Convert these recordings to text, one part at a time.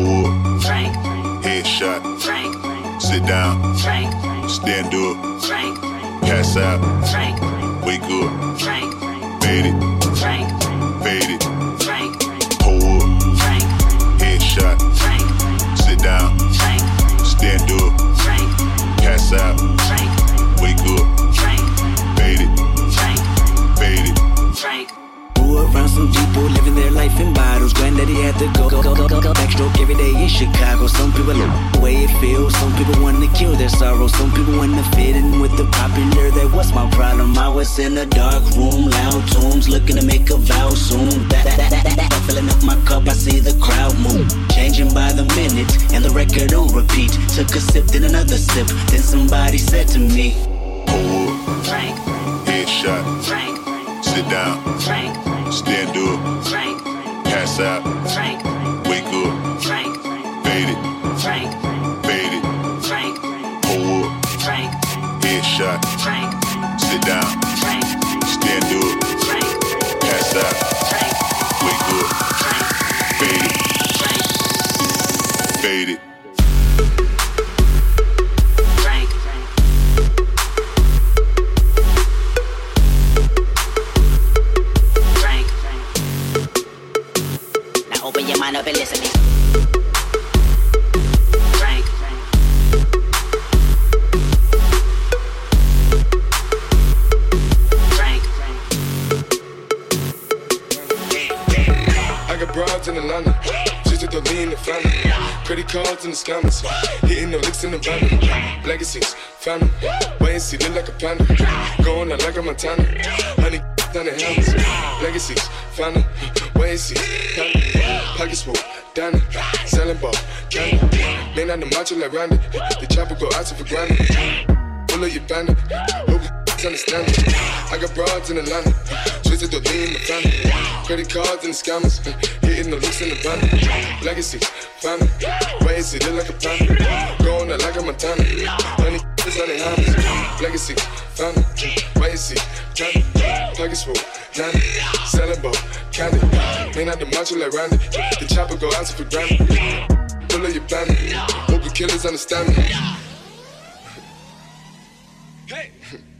Pull up. Frank. Headshot. Frank. Sit down. Frank. Stand up. Frank. Pass out. Frank. Wake up. Frank. Fade it. Frank. Fade it. Frank. Pull up. Frank. Headshot. Frank. Sit down. Frank. Stand up. Frank. Pass out. Frank. Living their life in bottles. Granddaddy had to go, go, go, go, go, go backstroke every day in Chicago. Some people love the way it feels. Some people want to kill their sorrow. Some people want to fit in with the popular. That was my problem. I was in a dark room, loud tunes, looking to make a vow soon. That, that, that, that, that. Filling up my cup, I see the crowd move. Changing by the minute, and the record on repeat. Took a sip, then another sip. Then somebody said to me, Pull up. Frank. Headshot. Frank. Sit down. Frank. Stand up. Frank. Pass out. Frank. Wake up. Frank. Fade it. Frank. Fade it. Frank. Pull up. Frank. Headshot. Frank. Sit down. Frank. Broads in Atlanta. Just to lean the family. Credit cards in the scammers. Hitting the licks in the van. Legacies, family. Wait and see, look like a panda. Going out like a Montana. Honey, down the helmets. Legacies, family. Wait and see, family. Pockets full, Danny. Selling ball, candy. Man on the macho like Randy. The chopper go out to for granted. Pull up your bandit. You understand it. I got broads in Atlanta. Twisted the lean in the family. Credit cards and the scammers. Hitting the looks in the van. Legacies, family. And see, look like a panda. Going out like a Montana. Honey, is on the hammers. Legacy, family. And see, Johnny. Pockets full, Danny. Selling ball, candy. Man out the macho like Randy. The chopper go out for granted. Pull up your bandit. Hope the killers understand me. Hey!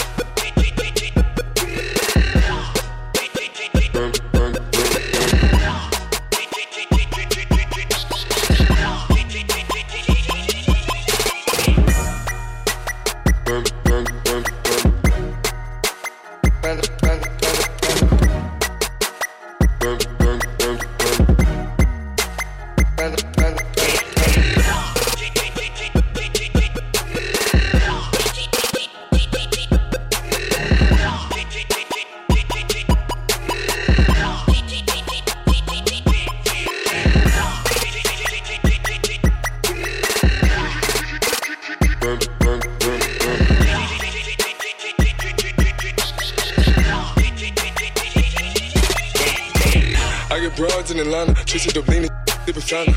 Broads in Atlanta, up leaning, dipping fountain.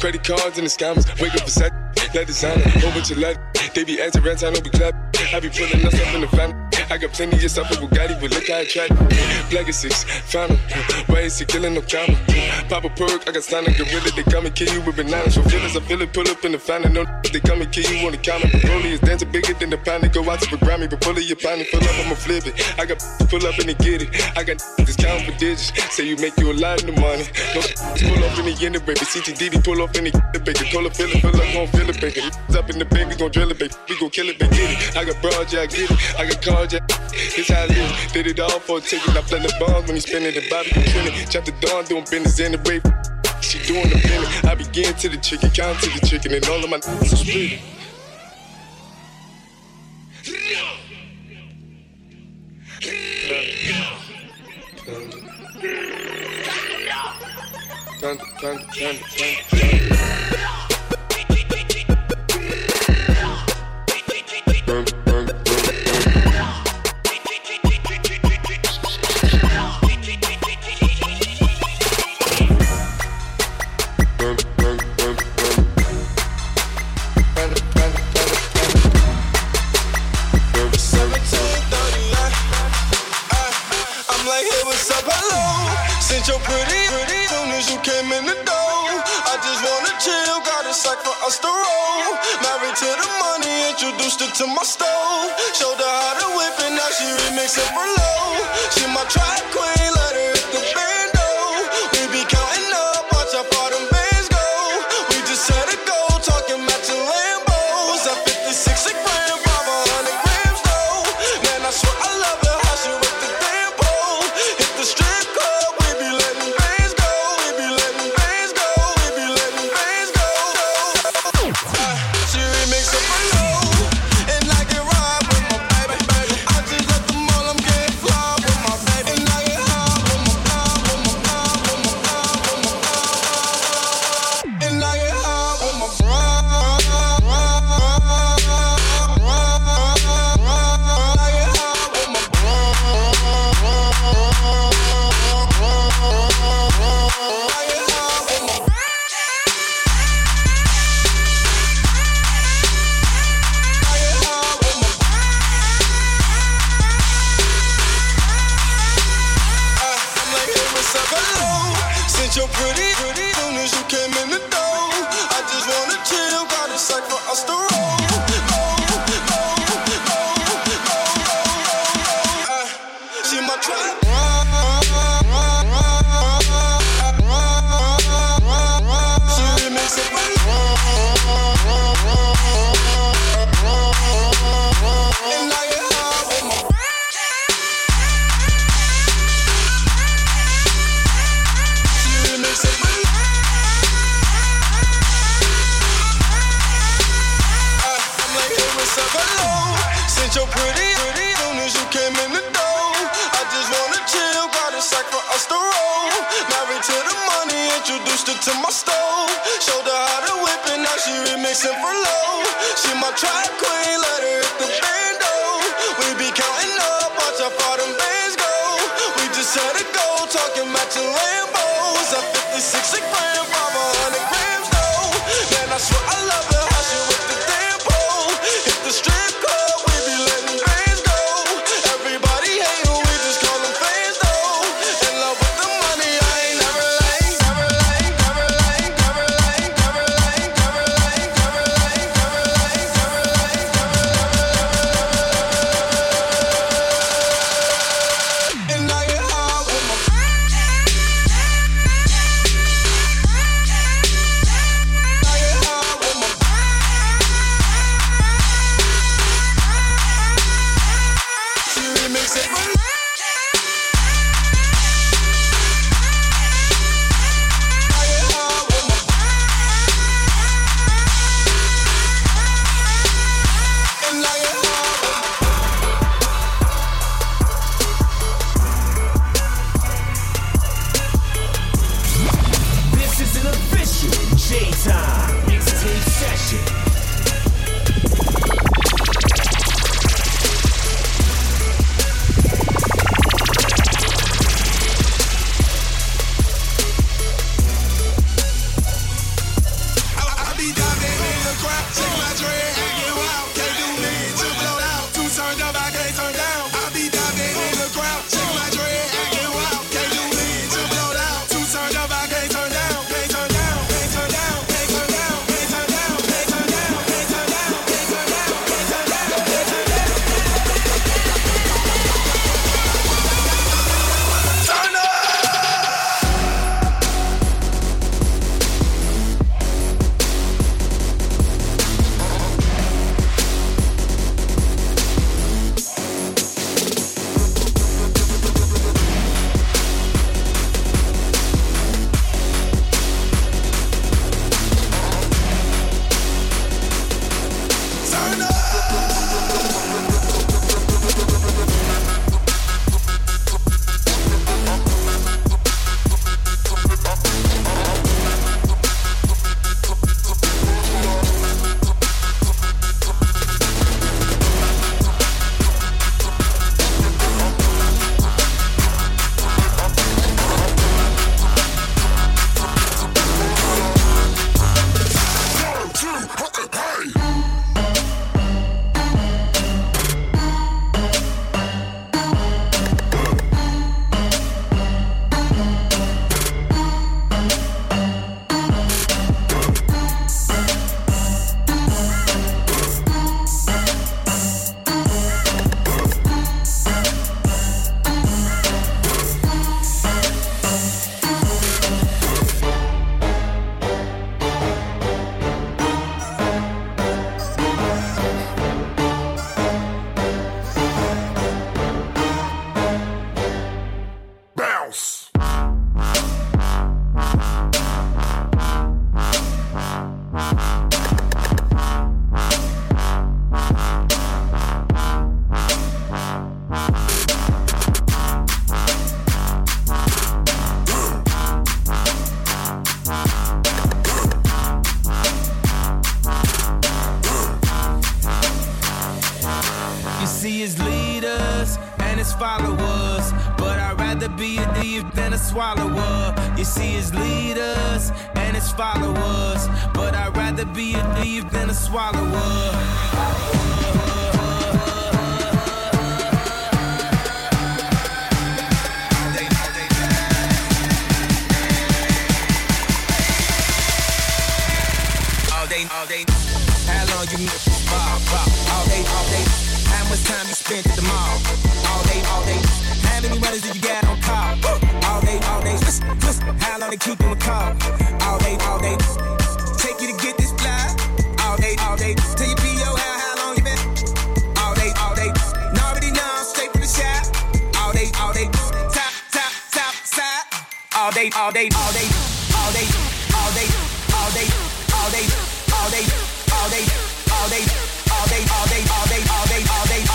Credit cards and the scammers, wake up beside let designer, bunch of lead. They be acting rats, I know be clap. I be pulling us up in the family. I got plenty of stuff with Bugatti, but look how I track. Legacies, found 'em. Why is he killing no comma? Pop a perk, I got signed a gorilla. They come and kill you with bananas. For feelings, I feel it, pull up in the fountain. No, they come and kill you on the counter. Rollie is dancing bigger than the pound. They go out to the Grammy, but pull it, your pound and pull up, I'ma flip it. I got pull up and they get it. I got this discount for digits. Say you make you a lot of money. No, pull up in the end, baby. CTDD, pull up in the baby. Pull up, fill it, fill up, gon' fill it, baby. Up in the bank, we gon' drill it, baby. We gon' kill it, baby. I got broad, yeah, I get it. I got cards, yeah. This how I live. Did it all for a ticket. I play the bombs when he spinning the Bobby trending. Chop the dawn, doing business in the rape. She doing the penny. I begin to the chicken, count to the chicken, and all of my niggas are split. Panda, panda, panda, panda, panda. to my stove. Showed her how to whip and now she remixes for love. your breath. to my stove. Showed her how to whip and now she remixing for low. She my track queen, let her hit the bando. We be counting up, watch how far them bands go. We just had a go, talking matching Lambos. At 56 grand. Leaders and his followers. But I'd rather be a thief than a swallower. You see his leaders and his followers. But I'd rather be a thief than a swallower. all day. How long you ball, ball, all day, all day. How much time you spent at the mall? All day, all day. How many runners did you get on call? All day, all day. How long they keep them a call? All day, all day. Take you to get this fly? All day, all day. Tell your P.O. how, how long you been? All day, all day. Now already know I'm straight from the shop. All day, all day. Top, top, top, side. All day, all day, all day. All day, all day, all day, all day, all day, all day, all day, all day all day, all day, all day, all day, all day,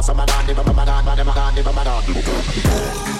pass on my god, my god, my god, my god, my man.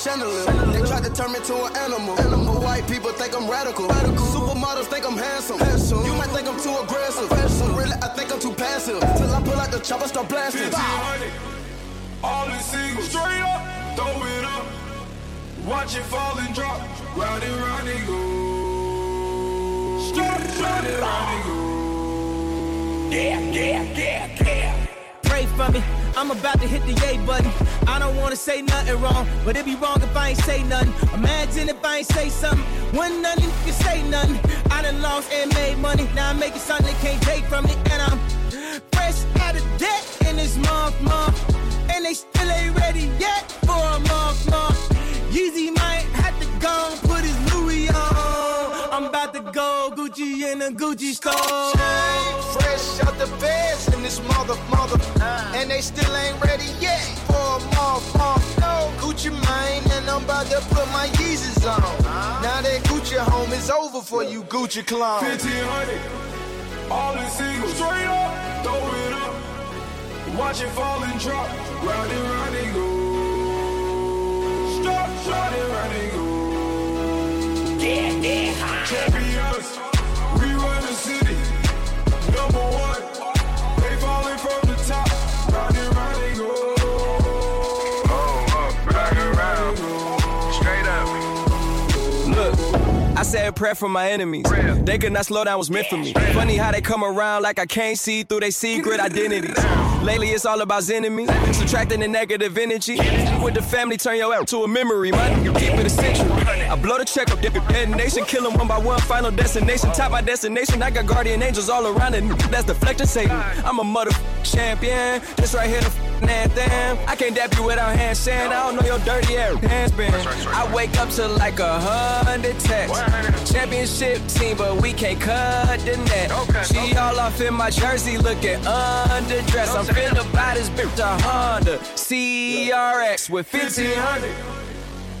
Chandelier. They tried to turn me to an animal. Animal white people think I'm radical. radical. Supermodels think I'm handsome. handsome. You might think I'm too aggressive. aggressive. Really, I think I'm too passive. Till I pull out the chopper, start blasting. all in single, straight up, throw it up. Watch it fall and drop. Round and round and go. Straight round and round and go. Yeah, yeah, yeah, yeah. Pray for me, I'm about to hit the yay button. I don't wanna say nothing wrong, but it'd be wrong if I ain't say nothing. Imagine if I ain't say something, when none of you say nothing. I done lost and made money, now I'm making something they can't take from me, and I'm fresh out of debt in this month, month. And they still ain't ready yet for a month, month. Yeezy might have to go and put his Louis on. I'm about to go Gucci in a Gucci store. Fresh out the beds in this mother, mother. And they still ain't ready yet for a month, month. No, Gucci mine, and I'm about to put my Yeezys on. Now that Gucci home is over for you, Gucci clone. 1500, all in single, straight up, throw it up. Watch it fall and drop. Round and round and go. Stop, round and round and go. Yeah, yeah. Champions, we said a prayer for my enemies. They could not slow down, was meant for me. Funny how they come around like I can't see through their secret identities. Lately, it's all about enemies, subtracting the negative energy. With the family, turn your out to a memory. My keep it essential. I blow the check up, dip it, detonation, kill 'em one by one, final destination. Top my destination, I got guardian angels all around it. That's deflecting Satan. I'm a mother champion. This right here, anthem. I can't dap you without hand saying, I don't know your dirty ass hands been. I wake up to like a hundred texts. Championship team, but we can't cut the net. She all off in my jersey, looking underdressed. I'm finna buy this bitch a Honda CRX with 1500.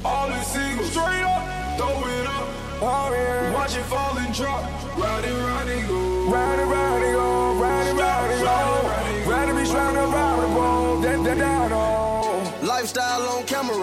All in single, straight up, throw it up. Watch it fall and drop. Round and round and go. Round and round and go, round and round and go. Round and be round and round and go. Oh. Lifestyle on camera.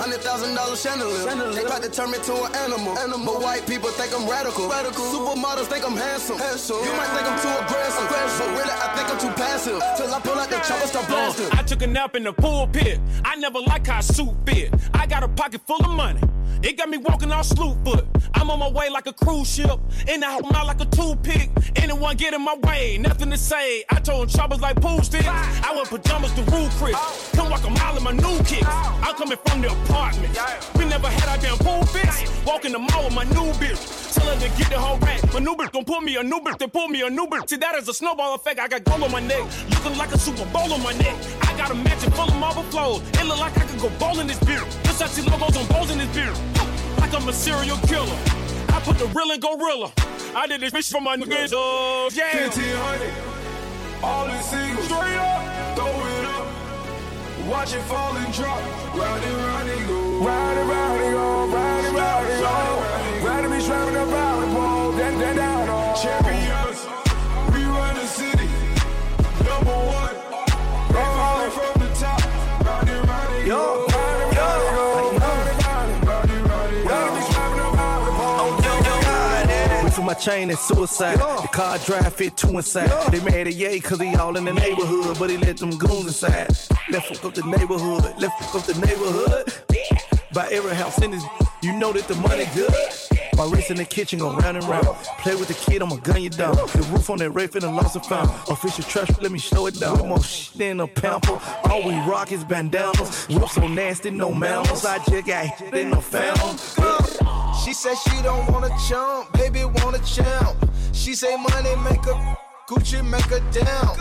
Hundred thousand dollar chandelier. They tried to turn me to an animal. But white people think I'm radical. Supermodels think I'm handsome. You might think I'm too aggressive. But really, I think I'm too passive. Till I pull out the chopper, start blasting. Uh, I took a nap in the pool pit. I never like how a suit fit. I got a pocket full of money. It got me walking on slew foot. I'm on my way like a cruise ship. In the house, out like a toothpick. Anyone get in my way, nothing to say. I told choppers like pool sticks. I wear pajamas to rule Chris. Come walk a mile in my new kicks. I'm coming from the apartment. We never had our damn pool fix. Walk in the mall with my new bitch. Tell her to get the whole rack. My new bitch gon' pull me a new bitch. They pull me a new bitch. See, that is a snowball effect. I got gold on my neck. Looking like a Super Bowl on my neck. I got a mansion full of marble flows. It look like I could go bowl in this beer. I see logos on bowls in this beer. Like I'm a serial killer. I put the real in gorilla. I did this bitch for my niggas. Oh, yeah. 1500, all in single, straight up, throw it up. Watch it fall and drop. Round and round and go. Round and round and go, round and round and go. Round and be round and round and go. Down, down, down, oh. Champions, we run the city. Number one, my chain and suicide. The car drive fit two inside. They mad at Ye cause he all in the neighborhood, but he let them goons inside. Left fuck up the neighborhood, left fuck up the neighborhood. By every house in this, you know that the money good. My wrist in the kitchen go round and round. Play with the kid, I'ma gun you down. The roof on that rape and lost and found. Official trash, let me show it down. More shit than a pamper. All we rock is bandanas. Whip so nasty, no manners. I just got hit in the found. She said she don't wanna chump, baby wanna champ. She say money make her Gucci make her down.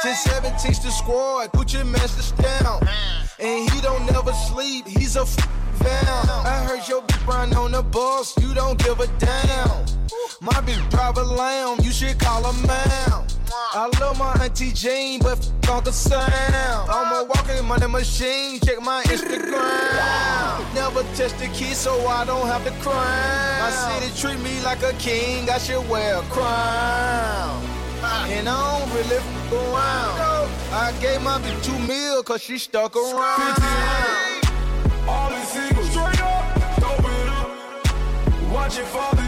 Seven teach the squad, Gucci master stamp. Mm. And he don't never sleep, he's a f- down. I heard your bitch run on the bus, you don't give a damn. My bitch drive a lamb, you should call her man. I love my auntie Jane, but fuck all the sound. I'm a walking money machine, check my Instagram. Never touch the key, so I don't have to crown. My city treat me like a king, I should wear a crown. And I don't really fuck around. I gave my bitch two mil, cause she stuck around. 15, all these singles, straight up, throw it up. Watch it fall.